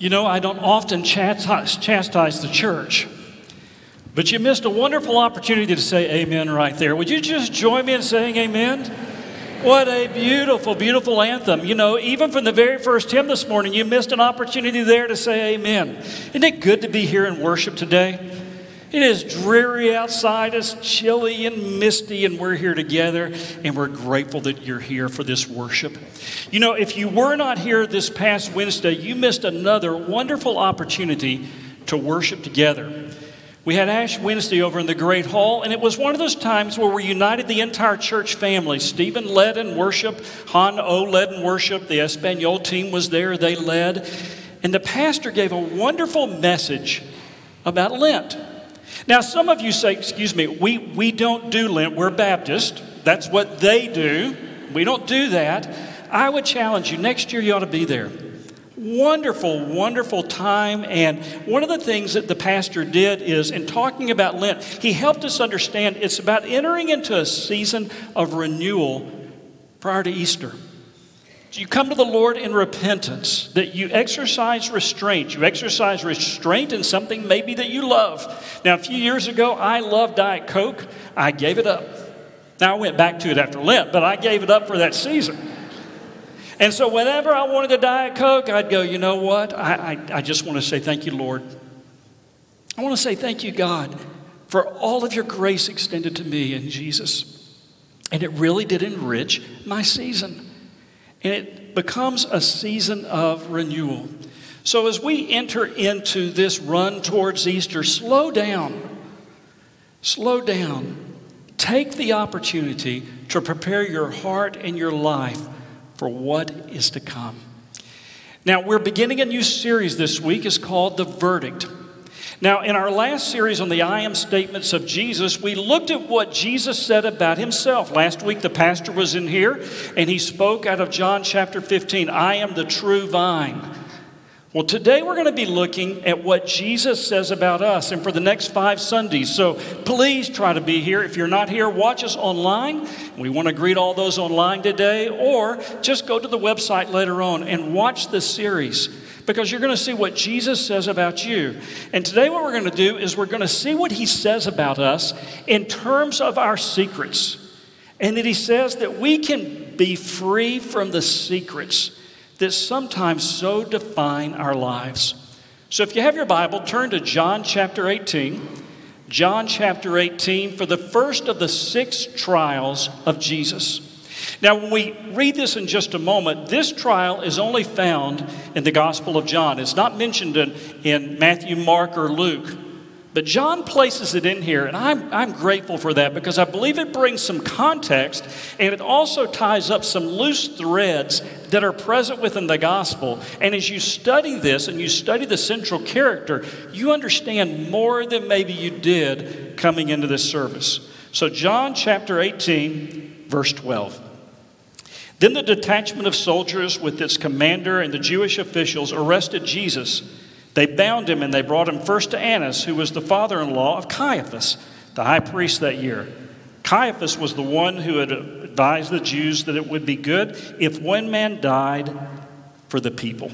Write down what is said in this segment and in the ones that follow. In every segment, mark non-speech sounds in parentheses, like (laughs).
You know, I don't often chastise, chastise the church, but you missed a wonderful opportunity to say amen right there. Would you just join me in saying amen? What a beautiful, beautiful anthem. You know, even from the very first hymn this morning, you missed an opportunity there to say amen. Isn't it good to be here in worship today? It is dreary outside, it's chilly and misty, and we're here together, and we're grateful that you're here for this worship. You know, if you were not here this past Wednesday, you missed another wonderful opportunity to worship together. We had Ash Wednesday over in the Great Hall, and it was one of those times where we united the entire church family. Stephen led in worship, Han O led in worship, the Espanol team was there, they led, and the pastor gave a wonderful message about Lent. Now, some of you say, excuse me, we, we don't do Lent, we're Baptist. That's what they do. We don't do that. I would challenge you, next year you ought to be there. Wonderful, wonderful time. And one of the things that the pastor did is, in talking about Lent, he helped us understand it's about entering into a season of renewal prior to Easter. You come to the Lord in repentance, that you exercise restraint. You exercise restraint in something maybe that you love. Now, a few years ago, I loved Diet Coke. I gave it up. Now, I went back to it after Lent, but I gave it up for that season. And so, whenever I wanted a Diet Coke, I'd go, you know what? I, I, I just want to say thank you, Lord. I want to say thank you, God, for all of your grace extended to me in Jesus. And it really did enrich my season and it becomes a season of renewal. So, as we enter into this run towards Easter, slow down. Slow down. Take the opportunity to prepare your heart and your life for what is to come. Now, we're beginning a new series this week. It's called The Verdict. Now, in our last series on the I am statements of Jesus, we looked at what Jesus said about himself. Last week, the pastor was in here and he spoke out of John chapter 15 I am the true vine. Well, today we're going to be looking at what Jesus says about us and for the next five Sundays. So please try to be here. If you're not here, watch us online. We want to greet all those online today, or just go to the website later on and watch the series because you're going to see what Jesus says about you. And today, what we're going to do is we're going to see what he says about us in terms of our secrets. And that he says that we can be free from the secrets that sometimes so define our lives. So if you have your Bible, turn to John chapter 18. John chapter 18 for the first of the six trials of Jesus. Now, when we read this in just a moment, this trial is only found in the Gospel of John. It's not mentioned in, in Matthew, Mark, or Luke. But John places it in here, and I'm, I'm grateful for that because I believe it brings some context and it also ties up some loose threads that are present within the gospel. And as you study this and you study the central character, you understand more than maybe you did coming into this service. So, John chapter 18, verse 12. Then the detachment of soldiers with its commander and the Jewish officials arrested Jesus they bound him and they brought him first to Annas, who was the father in law of Caiaphas, the high priest that year. Caiaphas was the one who had advised the Jews that it would be good if one man died for the people.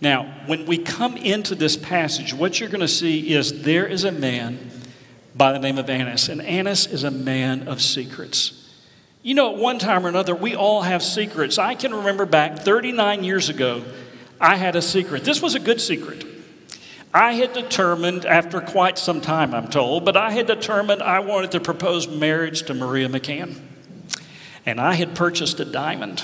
Now, when we come into this passage, what you're going to see is there is a man by the name of Annas, and Annas is a man of secrets. You know, at one time or another, we all have secrets. I can remember back 39 years ago I had a secret. This was a good secret. I had determined, after quite some time, I'm told, but I had determined I wanted to propose marriage to Maria McCann. And I had purchased a diamond.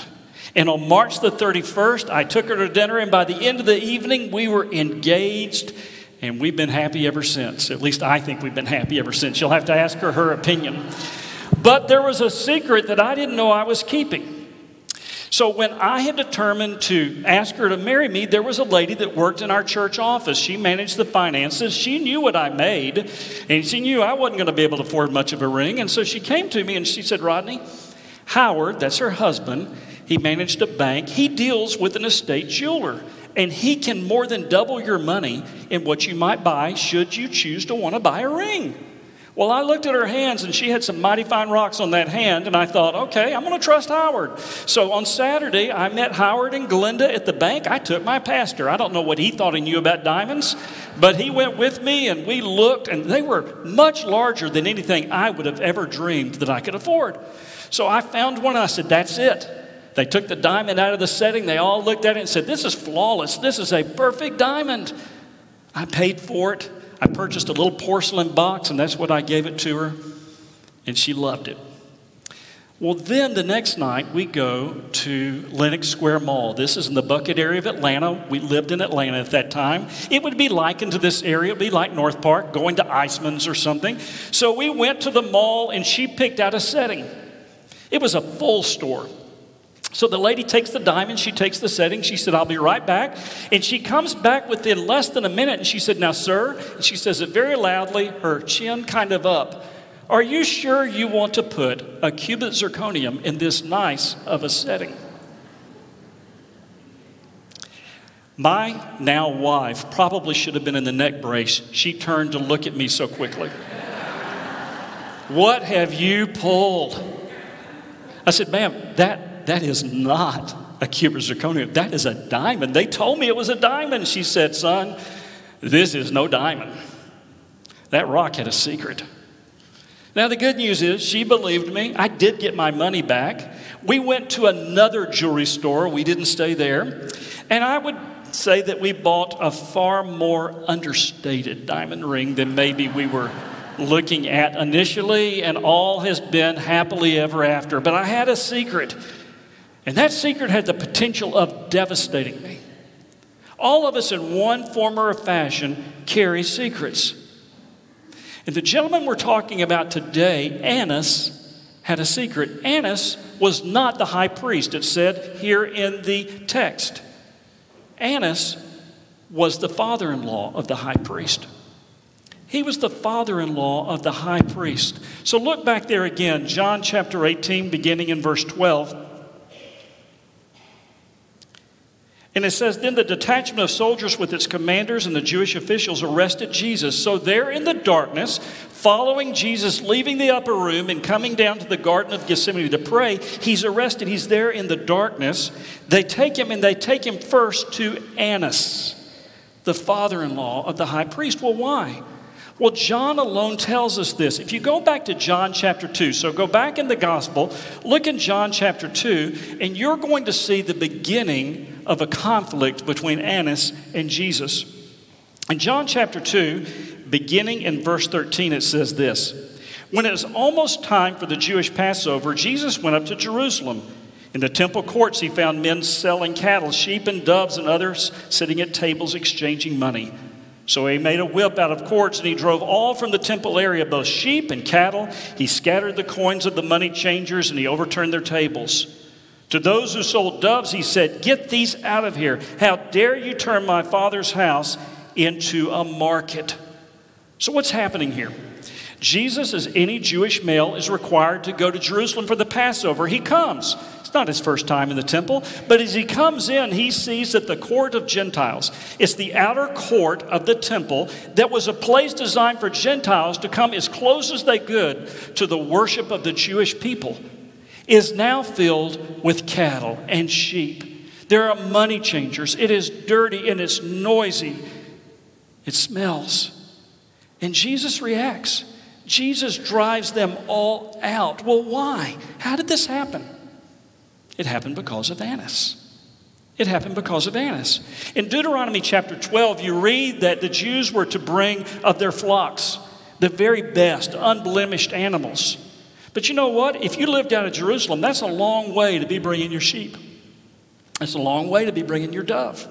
And on March the 31st, I took her to dinner, and by the end of the evening, we were engaged, and we've been happy ever since. At least I think we've been happy ever since. You'll have to ask her her opinion. But there was a secret that I didn't know I was keeping. So, when I had determined to ask her to marry me, there was a lady that worked in our church office. She managed the finances. She knew what I made, and she knew I wasn't going to be able to afford much of a ring. And so she came to me and she said, Rodney, Howard, that's her husband, he managed a bank. He deals with an estate jeweler, and he can more than double your money in what you might buy should you choose to want to buy a ring. Well, I looked at her hands and she had some mighty fine rocks on that hand, and I thought, okay, I'm going to trust Howard. So on Saturday, I met Howard and Glenda at the bank. I took my pastor. I don't know what he thought he knew about diamonds, but he went with me and we looked, and they were much larger than anything I would have ever dreamed that I could afford. So I found one and I said, that's it. They took the diamond out of the setting. They all looked at it and said, This is flawless. This is a perfect diamond. I paid for it. I purchased a little porcelain box, and that's what I gave it to her, and she loved it. Well, then the next night we go to Lenox Square Mall. This is in the Buckhead area of Atlanta. We lived in Atlanta at that time. It would be likened to this area, it would be like North Park, going to Neiman's or something. So we went to the mall and she picked out a setting. It was a full store. So the lady takes the diamond, she takes the setting, she said, I'll be right back. And she comes back within less than a minute and she said, Now, sir, and she says it very loudly, her chin kind of up. Are you sure you want to put a cubic zirconium in this nice of a setting? My now wife probably should have been in the neck brace. She turned to look at me so quickly. (laughs) what have you pulled? I said, ma'am, that that is not a cubic zirconium. That is a diamond. They told me it was a diamond. She said, Son, this is no diamond. That rock had a secret. Now, the good news is she believed me. I did get my money back. We went to another jewelry store. We didn't stay there. And I would say that we bought a far more understated diamond ring than maybe we were looking at initially, and all has been happily ever after. But I had a secret. And that secret had the potential of devastating me. All of us, in one form or fashion, carry secrets. And the gentleman we're talking about today, Annas, had a secret. Annas was not the high priest, it said here in the text. Annas was the father in law of the high priest. He was the father in law of the high priest. So look back there again, John chapter 18, beginning in verse 12. And it says, Then the detachment of soldiers with its commanders and the Jewish officials arrested Jesus. So there in the darkness, following Jesus leaving the upper room and coming down to the Garden of Gethsemane to pray, he's arrested. He's there in the darkness. They take him and they take him first to Annas, the father in law of the high priest. Well, why? Well, John alone tells us this. If you go back to John chapter 2, so go back in the gospel, look in John chapter 2, and you're going to see the beginning of a conflict between Annas and Jesus. In John chapter 2, beginning in verse 13, it says this When it was almost time for the Jewish Passover, Jesus went up to Jerusalem. In the temple courts, he found men selling cattle, sheep, and doves, and others sitting at tables exchanging money. So he made a whip out of cords and he drove all from the temple area, both sheep and cattle. He scattered the coins of the money changers and he overturned their tables. To those who sold doves, he said, Get these out of here. How dare you turn my father's house into a market? So, what's happening here? Jesus, as any Jewish male, is required to go to Jerusalem for the Passover. He comes. It's not his first time in the temple, but as he comes in, he sees that the court of Gentiles, it's the outer court of the temple that was a place designed for Gentiles to come as close as they could to the worship of the Jewish people, is now filled with cattle and sheep. There are money changers. It is dirty and it's noisy. It smells. And Jesus reacts. Jesus drives them all out. Well, why? How did this happen? It happened because of Annas. It happened because of Annas. In Deuteronomy chapter 12, you read that the Jews were to bring of their flocks the very best, unblemished animals. But you know what? If you lived out of Jerusalem, that's a long way to be bringing your sheep. It's a long way to be bringing your dove.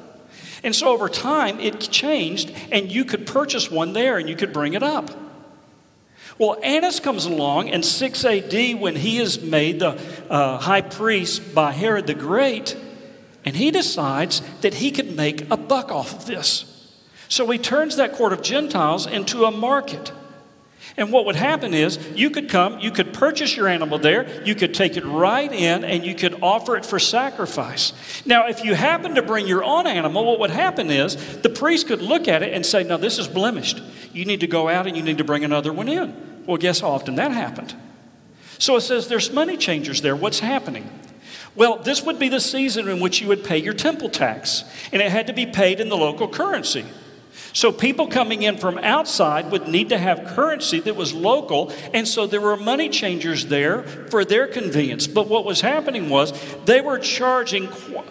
And so over time, it changed, and you could purchase one there and you could bring it up. Well, Annas comes along in 6 AD when he is made the uh, high priest by Herod the Great, and he decides that he could make a buck off of this. So he turns that court of Gentiles into a market. And what would happen is you could come, you could purchase your animal there, you could take it right in, and you could offer it for sacrifice. Now, if you happen to bring your own animal, what would happen is the priest could look at it and say, Now, this is blemished. You need to go out and you need to bring another one in Well, guess how often that happened? So it says there's money changers there. What's happening? Well, this would be the season in which you would pay your temple tax, and it had to be paid in the local currency. So people coming in from outside would need to have currency that was local, and so there were money changers there for their convenience. But what was happening was they were charging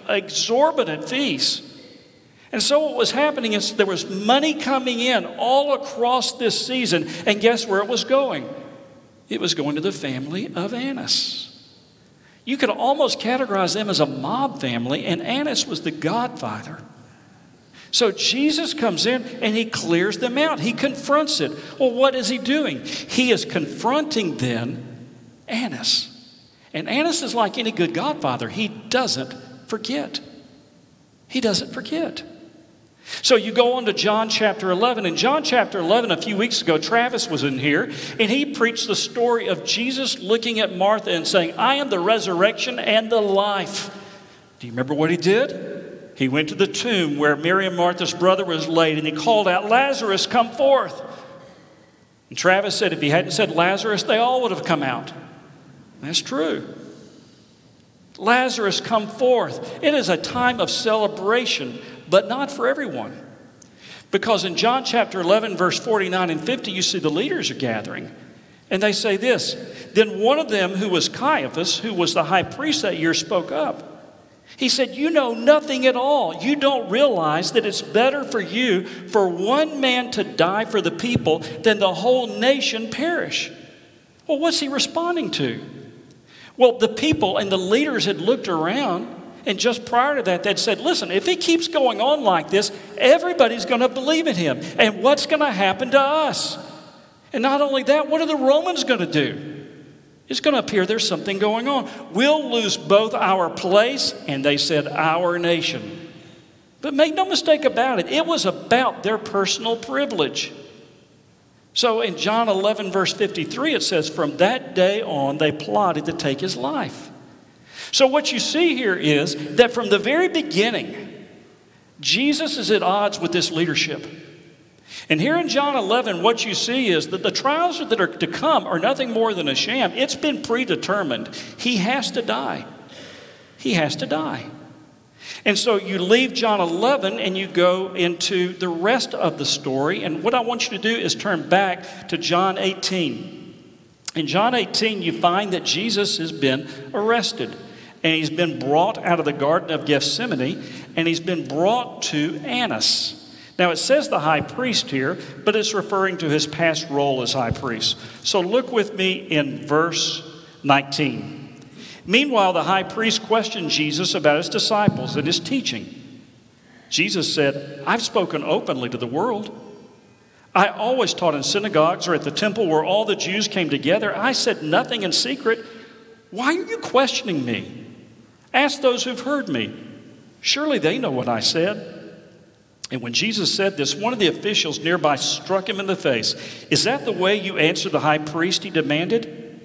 exorbitant fees. And so what was happening is there was money coming in all across this season, and guess where it was going? It was going to the family of Annas. You could almost categorize them as a mob family, and Annas was the godfather. So Jesus comes in and he clears them out. He confronts it. Well, what is he doing? He is confronting then Annas. And Annas is like any good godfather, he doesn't forget. He doesn't forget. So you go on to John chapter 11. In John chapter 11, a few weeks ago, Travis was in here and he preached the story of Jesus looking at Martha and saying, I am the resurrection and the life. Do you remember what he did? He went to the tomb where Mary and Martha's brother was laid and he called out, Lazarus, come forth. And Travis said, if he hadn't said Lazarus, they all would have come out. That's true. Lazarus, come forth. It is a time of celebration but not for everyone. Because in John chapter 11, verse 49 and 50, you see the leaders are gathering. And they say this Then one of them, who was Caiaphas, who was the high priest that year, spoke up. He said, You know nothing at all. You don't realize that it's better for you for one man to die for the people than the whole nation perish. Well, what's he responding to? Well, the people and the leaders had looked around and just prior to that, they'd said, listen, if he keeps going on like this, everybody's going to believe in him. And what's going to happen to us? And not only that, what are the Romans going to do? It's going to appear there's something going on. We'll lose both our place and they said our nation. But make no mistake about it, it was about their personal privilege. So in John 11, verse 53, it says, From that day on, they plotted to take his life. So, what you see here is that from the very beginning, Jesus is at odds with this leadership. And here in John 11, what you see is that the trials that are to come are nothing more than a sham. It's been predetermined. He has to die. He has to die. And so you leave John 11 and you go into the rest of the story. And what I want you to do is turn back to John 18. In John 18, you find that Jesus has been arrested and he's been brought out of the Garden of Gethsemane, and he's been brought to Annas. Now, it says the high priest here, but it's referring to his past role as high priest. So look with me in verse 19. Meanwhile, the high priest questioned Jesus about his disciples and his teaching. Jesus said, I've spoken openly to the world. I always taught in synagogues or at the temple where all the Jews came together. I said nothing in secret. Why are you questioning me? Ask those who've heard me. Surely they know what I said. And when Jesus said this, one of the officials nearby struck him in the face. Is that the way you answer the high priest? He demanded.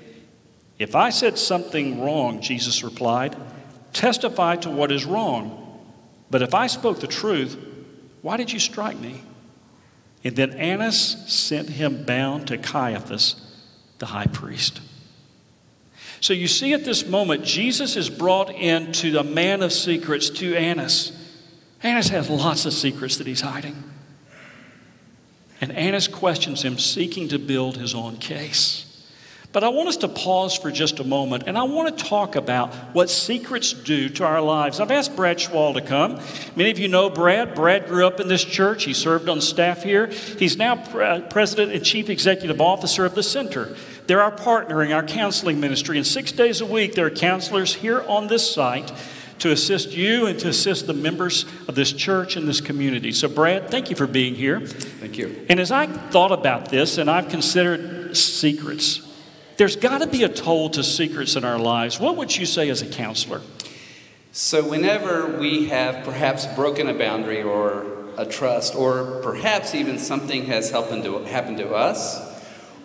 If I said something wrong, Jesus replied, testify to what is wrong. But if I spoke the truth, why did you strike me? And then Annas sent him bound to Caiaphas, the high priest. So you see at this moment, Jesus is brought into the man of secrets to Annas. Annas has lots of secrets that he's hiding. And Annas questions him, seeking to build his own case. But I want us to pause for just a moment and I want to talk about what secrets do to our lives. I've asked Brad Schwal to come. Many of you know Brad. Brad grew up in this church. He served on staff here. He's now pre- president and chief executive officer of the center. They're our partner in our counseling ministry, and six days a week, there are counselors here on this site to assist you and to assist the members of this church and this community. So, Brad, thank you for being here. Thank you. And as I thought about this and I've considered secrets, there's got to be a toll to secrets in our lives. What would you say as a counselor? So, whenever we have perhaps broken a boundary or a trust, or perhaps even something has happened to, happened to us,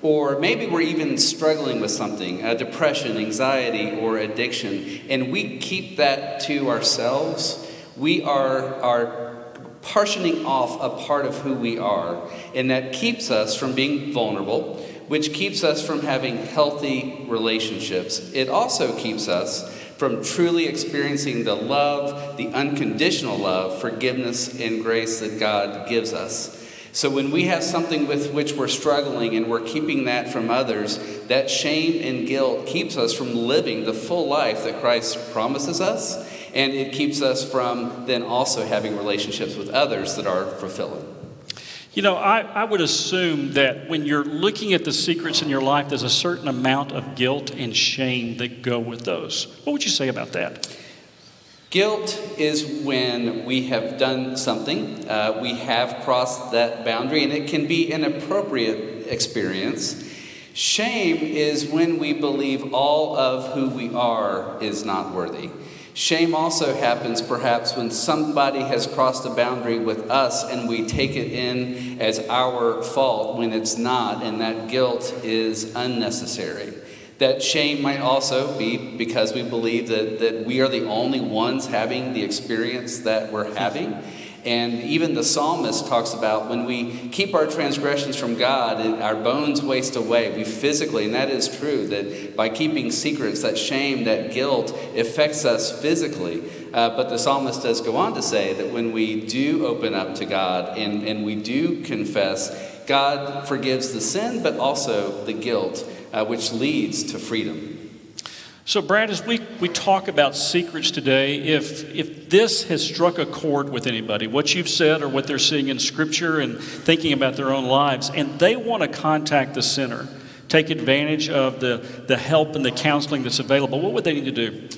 or maybe we're even struggling with something, a depression, anxiety, or addiction, and we keep that to ourselves, we are, are partitioning off a part of who we are. And that keeps us from being vulnerable. which keeps us from having healthy relationships. It also keeps us from truly experiencing the love, the unconditional love, forgiveness, and grace that God gives us. So when we have something with which we're struggling and we're keeping that from others, that shame and guilt keeps us from living the full life that Christ promises us, and it keeps us from then also having relationships with others that are fulfilling. You know, I, I would assume that when you're looking at the secrets in your life, there's a certain amount of guilt and shame that go with those. What would you say about that? Guilt is when we have done something, uh, we have crossed that boundary, and it can be an appropriate experience. Shame is when we believe all of who we are is not worthy. Shame also happens perhaps when somebody has crossed a boundary with us and we take it in as our fault when it's not, and that guilt is unnecessary. That shame might also be because we believe that, that we are the only ones having the experience that we're having. And even the psalmist talks about when we keep our transgressions from God, our bones waste away. We physically, and that is true, that by keeping secrets, that shame, that guilt affects us physically. Uh, but the psalmist does go on to say that when we do open up to God and, and we do confess, God forgives the sin, but also the guilt, uh, which leads to freedom. So, Brad, as we, we talk about secrets today, if, if this has struck a chord with anybody, what you've said or what they're seeing in Scripture and thinking about their own lives, and they want to contact the center, take advantage of the, the help and the counseling that's available, what would they need to do?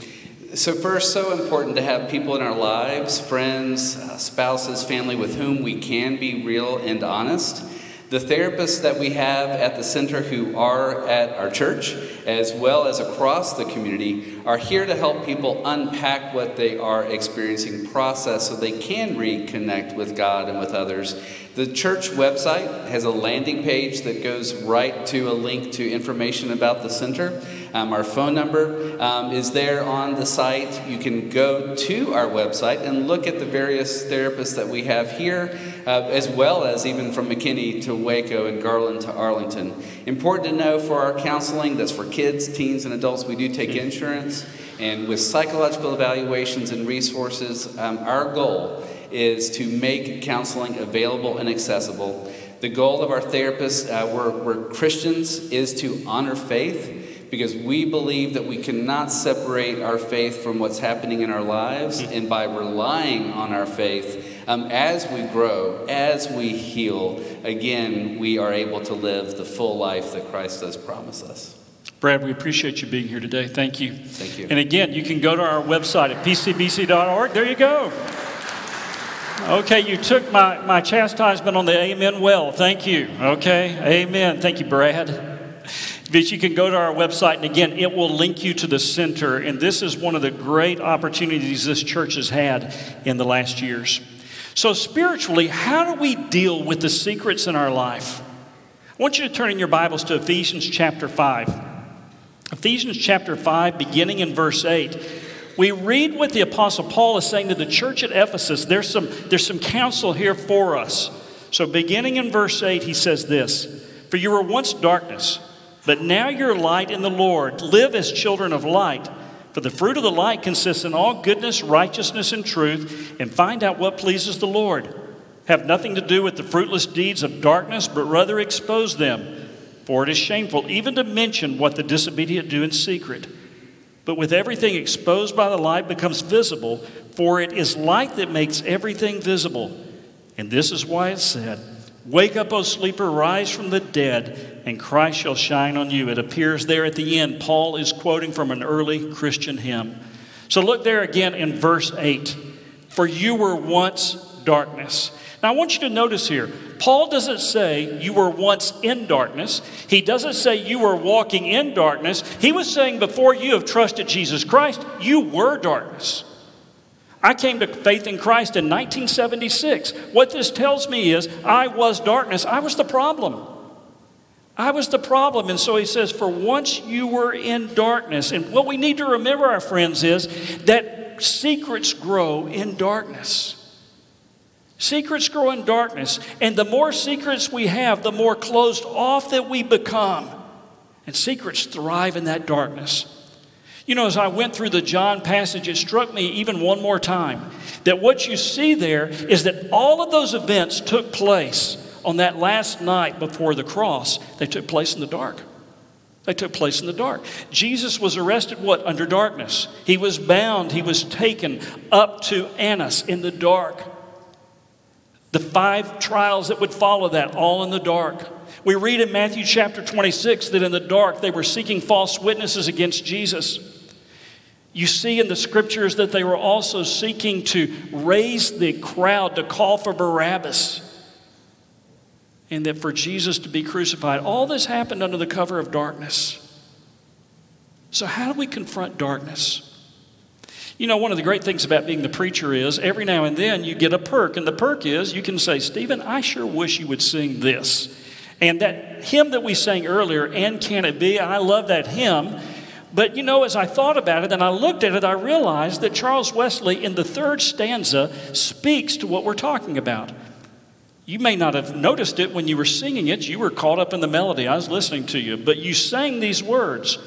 So, first, so important to have people in our lives, friends, uh, spouses, family with whom we can be real and honest. The therapists that we have at the center who are at our church, as well as across the community, are here to help people unpack what they are experiencing, process so they can reconnect with God and with others. The church website has a landing page that goes right to a link to information about the center. Um, our phone number um, is there on the site. You can go to our website and look at the various therapists that we have here, uh, as well as even from McKinney to Waco and Garland to Arlington. Important to know for our counseling, that's for kids, teens, and adults, we do take insurance. And with psychological evaluations and resources, um, our goal is to make counseling available and accessible. The goal of our therapists, uh, we're, we're Christians, is to honor faith because we believe that we cannot separate our faith from what's happening in our lives. And by relying on our faith, um, as we grow, as we heal, again, we are able to live the full life that Christ does promise us. Brad, we appreciate you being here today. Thank you. Thank you. And again, you can go to our website at pcbc.org. There you go. Okay, you took my, my chastisement on the amen well. Thank you. Okay, amen. Thank you, Brad. But you can go to our website, and again, it will link you to the center. And this is one of the great opportunities this church has had in the last years. So, spiritually, how do we deal with the secrets in our life? I want you to turn in your Bibles to Ephesians chapter 5. Ephesians chapter 5, beginning in verse 8. We read what the Apostle Paul is saying to the church at Ephesus. There's some, there's some counsel here for us. So, beginning in verse 8, he says this For you were once darkness but now you're light in the Lord. Live as children of light. For the fruit of the light consists in all goodness, righteousness, and truth, and find out what pleases the Lord. Have nothing to do with the fruitless deeds of darkness, but rather expose them. For it is shameful even to mention what the disobedient do in secret. But with everything exposed by the light becomes visible, for it is light that makes everything visible. And this is why it said, Wake up, O sleeper, rise from the dead, and Christ shall shine on you. It appears there at the end. Paul is quoting from an early Christian hymn. So look there again in verse 8. For you were once darkness. Now I want you to notice here, Paul doesn't say you were once in darkness. He doesn't say you were walking in darkness. He was saying before you have trusted Jesus Christ, you were darkness. I came to faith in Christ in 1976. What this tells me is I was darkness. I was the problem. I was the problem. And so he says, For once you were in darkness. And what we need to remember, our friends, is that secrets grow in darkness. Secrets grow in darkness, and the more secrets we have, the more closed off that we become. And secrets thrive in that darkness. You know, as I went through the John passage, it struck me even one more time that what you see there is that all of those events took place on that last night before the cross. They took place in the dark. They took place in the dark. Jesus was arrested, what? Under darkness. He was bound, he was taken up to Annas in the dark. The five trials that would follow that, all in the dark. We read in Matthew chapter 26 that in the dark they were seeking false witnesses against Jesus. You see in the scriptures that they were also seeking to raise the crowd to call for Barabbas and that for Jesus to be crucified. All this happened under the cover of darkness. So, how do we confront darkness? You know, one of the great things about being the preacher is every now and then you get a perk, and the perk is you can say, Stephen, I sure wish you would sing this. And that hymn that we sang earlier, And Can It Be? I love that hymn. But you know, as I thought about it and I looked at it, I realized that Charles Wesley in the third stanza speaks to what we're talking about. You may not have noticed it when you were singing it. You were caught up in the melody. I was listening to you. But you sang these words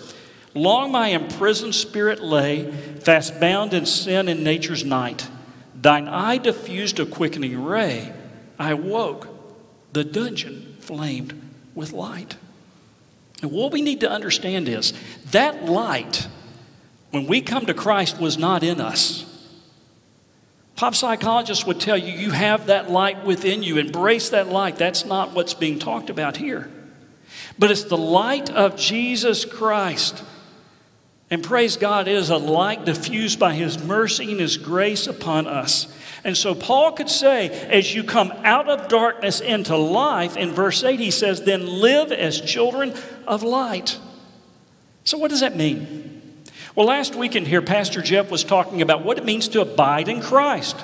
Long my imprisoned spirit lay, fast bound in sin in nature's night. Thine eye diffused a quickening ray. I woke, the dungeon flamed with light. And what we need to understand is that light, when we come to Christ, was not in us. Pop psychologists would tell you you have that light within you. Embrace that light. That's not what's being talked about here. But it's the light of Jesus Christ. And praise God, it is a light diffused by His mercy and His grace upon us. And so Paul could say, as you come out of darkness into life, in verse 8, he says, then live as children of light. So, what does that mean? Well, last weekend here, Pastor Jeff was talking about what it means to abide in Christ.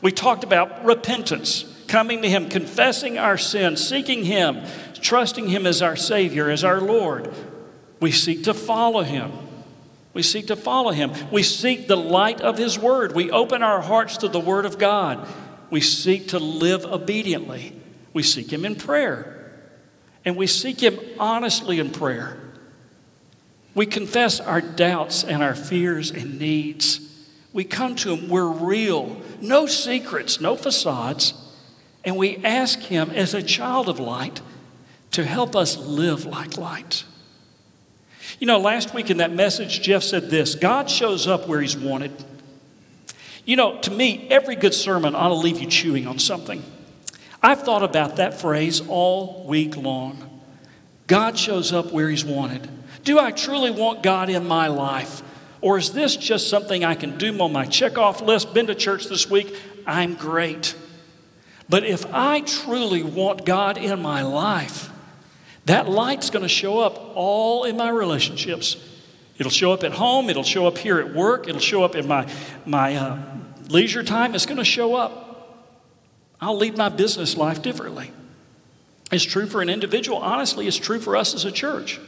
We talked about repentance, coming to Him, confessing our sins, seeking Him, trusting Him as our Savior, as our Lord. We seek to follow Him. We seek to follow Him. We seek the light of His Word. We open our hearts to the Word of God. We seek to live obediently. We seek Him in prayer. And we seek Him honestly in prayer. We confess our doubts and our fears and needs. We come to Him, we're real, no secrets, no facades, and we ask Him as a child of light to help us live like light. You know, last week in that message, Jeff said this God shows up where He's wanted. You know, to me, every good sermon ought to leave you chewing on something. I've thought about that phrase all week long. God shows up where He's wanted. Do I truly want God in my life? Or is this just something I can do on my checkoff list? Been to church this week? I'm great. But if I truly want God in my life, that light's going to show up all in my relationships. It'll show up at home, it'll show up here at work, it'll show up in my, my uh, leisure time. It's going to show up. I'll lead my business life differently. It's true for an individual. Honestly, it's true for us as a church.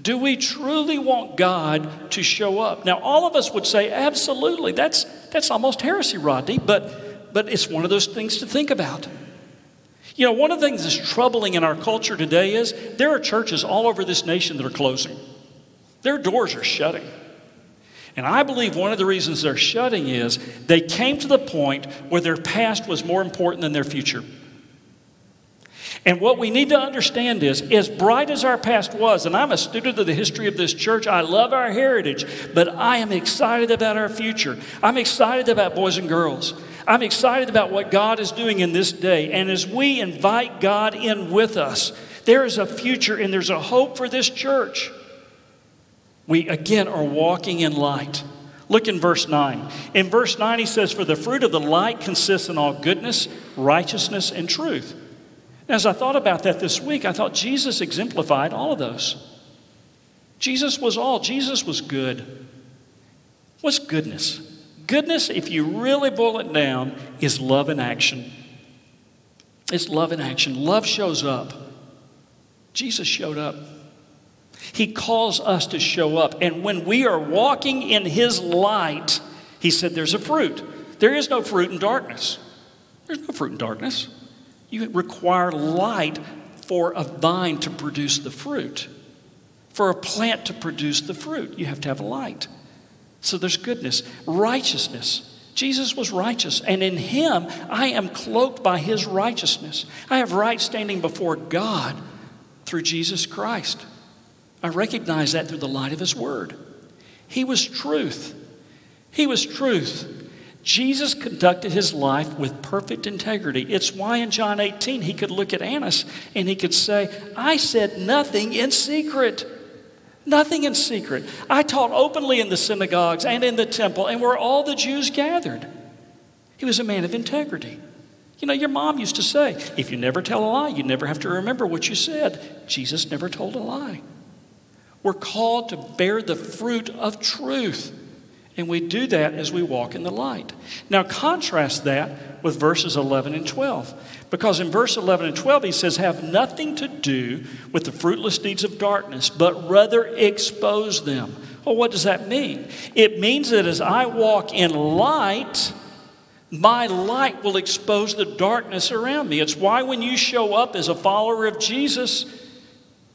Do we truly want God to show up? Now, all of us would say, absolutely. That's, that's almost heresy, Rodney, but, but it's one of those things to think about. You know, one of the things that's troubling in our culture today is there are churches all over this nation that are closing, their doors are shutting. And I believe one of the reasons they're shutting is they came to the point where their past was more important than their future. And what we need to understand is, as bright as our past was, and I'm a student of the history of this church, I love our heritage, but I am excited about our future. I'm excited about boys and girls. I'm excited about what God is doing in this day. And as we invite God in with us, there is a future and there's a hope for this church. We again are walking in light. Look in verse 9. In verse 9, he says, For the fruit of the light consists in all goodness, righteousness, and truth. As I thought about that this week, I thought Jesus exemplified all of those. Jesus was all, Jesus was good. What's goodness? Goodness, if you really boil it down, is love in action. It's love in action. Love shows up. Jesus showed up. He calls us to show up. And when we are walking in His light, He said there's a fruit. There is no fruit in darkness. There's no fruit in darkness. You require light for a vine to produce the fruit. For a plant to produce the fruit, you have to have light. So there's goodness, righteousness. Jesus was righteous, and in him I am cloaked by his righteousness. I have right standing before God through Jesus Christ. I recognize that through the light of his word. He was truth. He was truth. Jesus conducted his life with perfect integrity. It's why in John 18 he could look at Annas and he could say, I said nothing in secret. Nothing in secret. I taught openly in the synagogues and in the temple and where all the Jews gathered. He was a man of integrity. You know, your mom used to say, if you never tell a lie, you never have to remember what you said. Jesus never told a lie. We're called to bear the fruit of truth. And we do that as we walk in the light. Now, contrast that with verses 11 and 12. Because in verse 11 and 12, he says, Have nothing to do with the fruitless deeds of darkness, but rather expose them. Well, what does that mean? It means that as I walk in light, my light will expose the darkness around me. It's why when you show up as a follower of Jesus,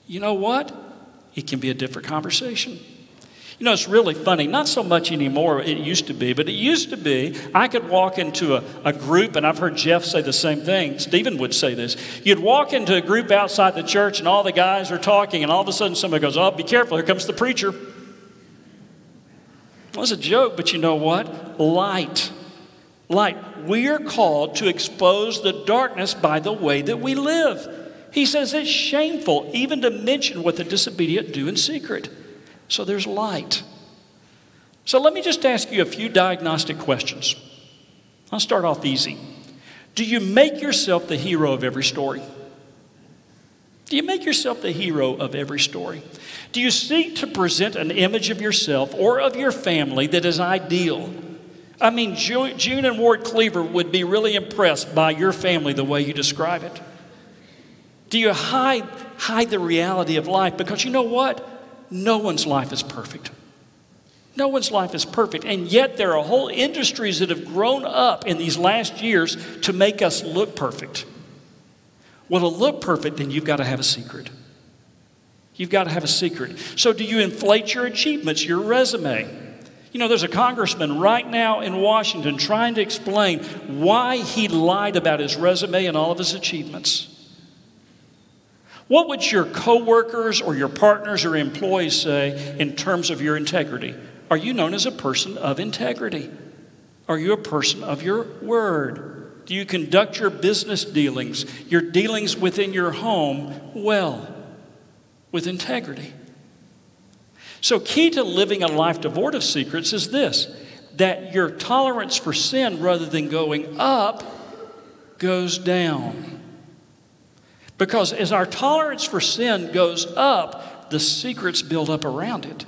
you know what? It can be a different conversation. You know, it's really funny. Not so much anymore, it used to be, but it used to be I could walk into a, a group, and I've heard Jeff say the same thing. Stephen would say this. You'd walk into a group outside the church, and all the guys are talking, and all of a sudden somebody goes, Oh, be careful, here comes the preacher. It was a joke, but you know what? Light. Light. We are called to expose the darkness by the way that we live. He says it's shameful even to mention what the disobedient do in secret. So there's light. So let me just ask you a few diagnostic questions. I'll start off easy. Do you make yourself the hero of every story? Do you make yourself the hero of every story? Do you seek to present an image of yourself or of your family that is ideal? I mean, June and Ward Cleaver would be really impressed by your family the way you describe it. Do you hide, hide the reality of life? Because you know what? No one's life is perfect. No one's life is perfect. And yet, there are whole industries that have grown up in these last years to make us look perfect. Well, to look perfect, then you've got to have a secret. You've got to have a secret. So, do you inflate your achievements, your resume? You know, there's a congressman right now in Washington trying to explain why he lied about his resume and all of his achievements. What would your coworkers or your partners or employees say in terms of your integrity? Are you known as a person of integrity? Are you a person of your word? Do you conduct your business dealings, your dealings within your home well, with integrity? So, key to living a life devoid of secrets is this that your tolerance for sin, rather than going up, goes down. Because as our tolerance for sin goes up, the secrets build up around it.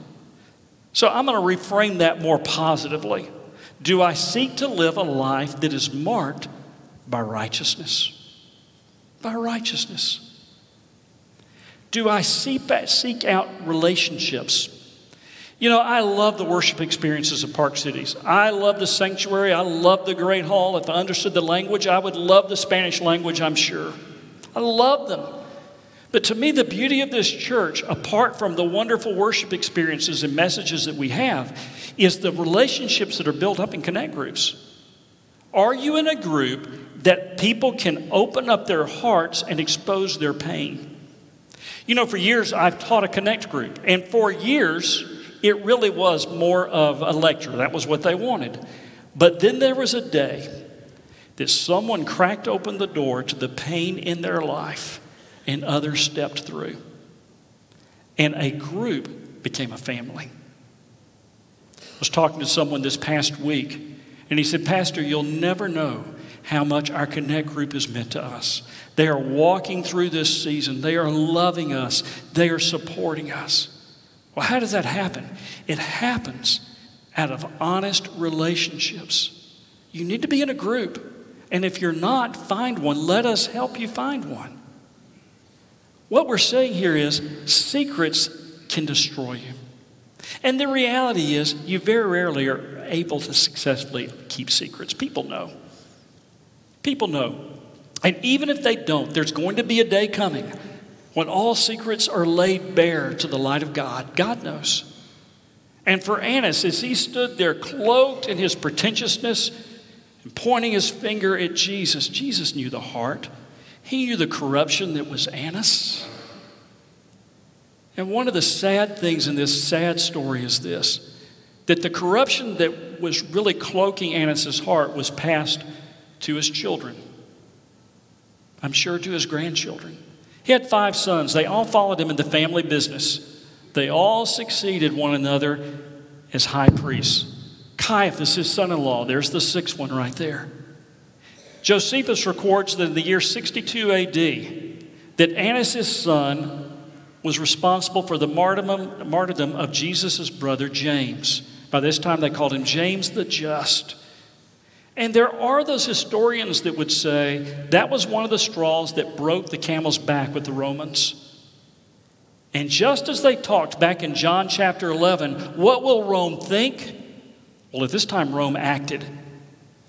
So I'm going to reframe that more positively. Do I seek to live a life that is marked by righteousness? By righteousness. Do I seek out relationships? You know, I love the worship experiences of Park Cities. I love the sanctuary. I love the Great Hall. If I understood the language, I would love the Spanish language, I'm sure. I love them. But to me, the beauty of this church, apart from the wonderful worship experiences and messages that we have, is the relationships that are built up in connect groups. Are you in a group that people can open up their hearts and expose their pain? You know, for years I've taught a connect group, and for years it really was more of a lecture. That was what they wanted. But then there was a day that someone cracked open the door to the pain in their life and others stepped through. And a group became a family. I was talking to someone this past week, and he said, Pastor, you'll never know how much our Connect group has meant to us. They are walking through this season, they are loving us, they are supporting us. Well, how does that happen? It happens out of honest relationships. You need to be in a group and if you're not, find one. Let us help you find one. What we're saying here is secrets can destroy you. And the reality is, you very rarely are able to successfully keep secrets. People know. People know. And even if they don't, there's going to be a day coming when all secrets are laid bare to the light of God. God knows. And for Annas, as he stood there cloaked in his pretentiousness pointing his finger at Jesus, Jesus knew the heart. He knew the corruption that was Annas. And one of the sad things in this sad story is this that the corruption that was really cloaking Annas' heart was passed to his children. I'm sure to his grandchildren. He had five sons. They all followed him in the family business. They all succeeded one another as high priests. Caiaphas, his son in law, there's the sixth one right there. Josephus records that in the year 62 AD, that Annas' son was responsible for the martyrdom, martyrdom of Jesus' brother James. By this time, they called him James the Just. And there are those historians that would say that was one of the straws that broke the camel's back with the Romans. And just as they talked back in John chapter 11, what will Rome think? Well, at this time, Rome acted.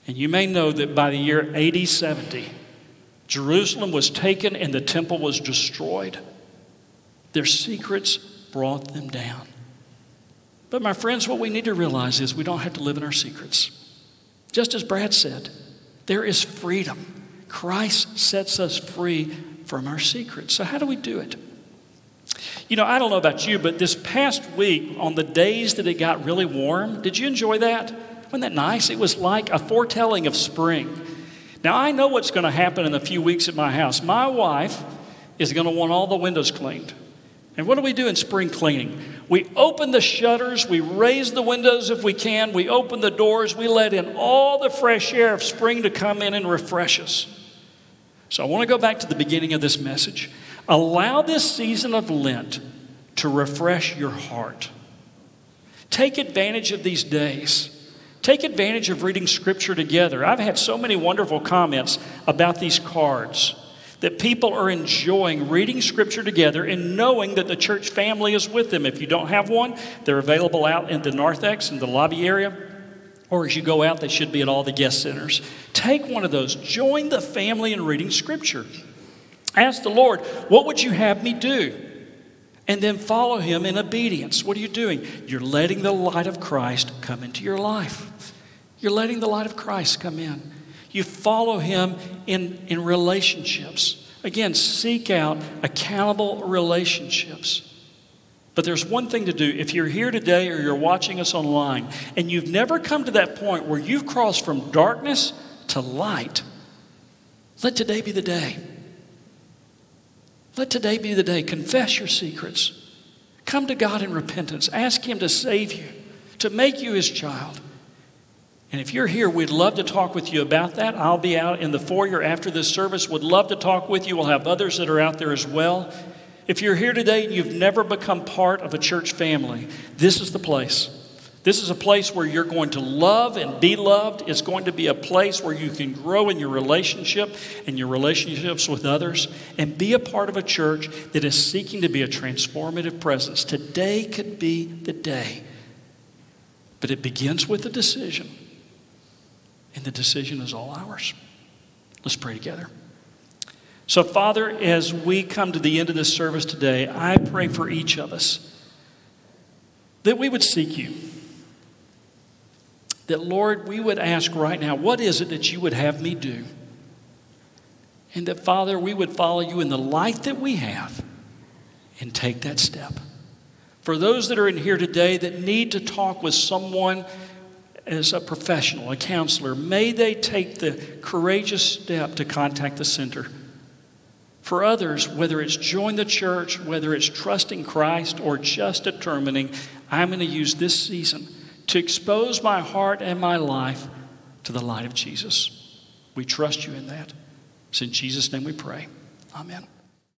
And you may know that by the year AD 70, Jerusalem was taken and the temple was destroyed. Their secrets brought them down. But, my friends, what we need to realize is we don't have to live in our secrets. Just as Brad said, there is freedom. Christ sets us free from our secrets. So, how do we do it? You know, I don't know about you, but this past week, on the days that it got really warm, did you enjoy that? Wasn't that nice? It was like a foretelling of spring. Now, I know what's going to happen in a few weeks at my house. My wife is going to want all the windows cleaned. And what do we do in spring cleaning? We open the shutters, we raise the windows if we can, we open the doors, we let in all the fresh air of spring to come in and refresh us. So I want to go back to the beginning of this message. Allow this season of Lent to refresh your heart. Take advantage of these days. Take advantage of reading scripture together. I've had so many wonderful comments about these cards that people are enjoying reading scripture together and knowing that the church family is with them. If you don't have one, they're available out in the narthex in the lobby area. Or as you go out, they should be at all the guest centers. Take one of those. Join the family in reading scripture. Ask the Lord, what would you have me do? And then follow him in obedience. What are you doing? You're letting the light of Christ come into your life. You're letting the light of Christ come in. You follow him in, in relationships. Again, seek out accountable relationships. But there's one thing to do. If you're here today or you're watching us online and you've never come to that point where you've crossed from darkness to light, let today be the day. Let today be the day. Confess your secrets. Come to God in repentance. Ask Him to save you, to make you His child. And if you're here, we'd love to talk with you about that. I'll be out in the foyer after this service. Would love to talk with you. We'll have others that are out there as well. If you're here today and you've never become part of a church family, this is the place. This is a place where you're going to love and be loved. It's going to be a place where you can grow in your relationship and your relationships with others and be a part of a church that is seeking to be a transformative presence. Today could be the day. But it begins with a decision. And the decision is all ours. Let's pray together. So, Father, as we come to the end of this service today, I pray for each of us that we would seek you. That, Lord, we would ask right now, what is it that you would have me do? And that, Father, we would follow you in the light that we have and take that step. For those that are in here today that need to talk with someone as a professional, a counselor, may they take the courageous step to contact the center. For others, whether it's join the church, whether it's trusting Christ, or just determining, I'm going to use this season to expose my heart and my life to the light of Jesus. We trust you in that. It's in Jesus' name we pray. Amen.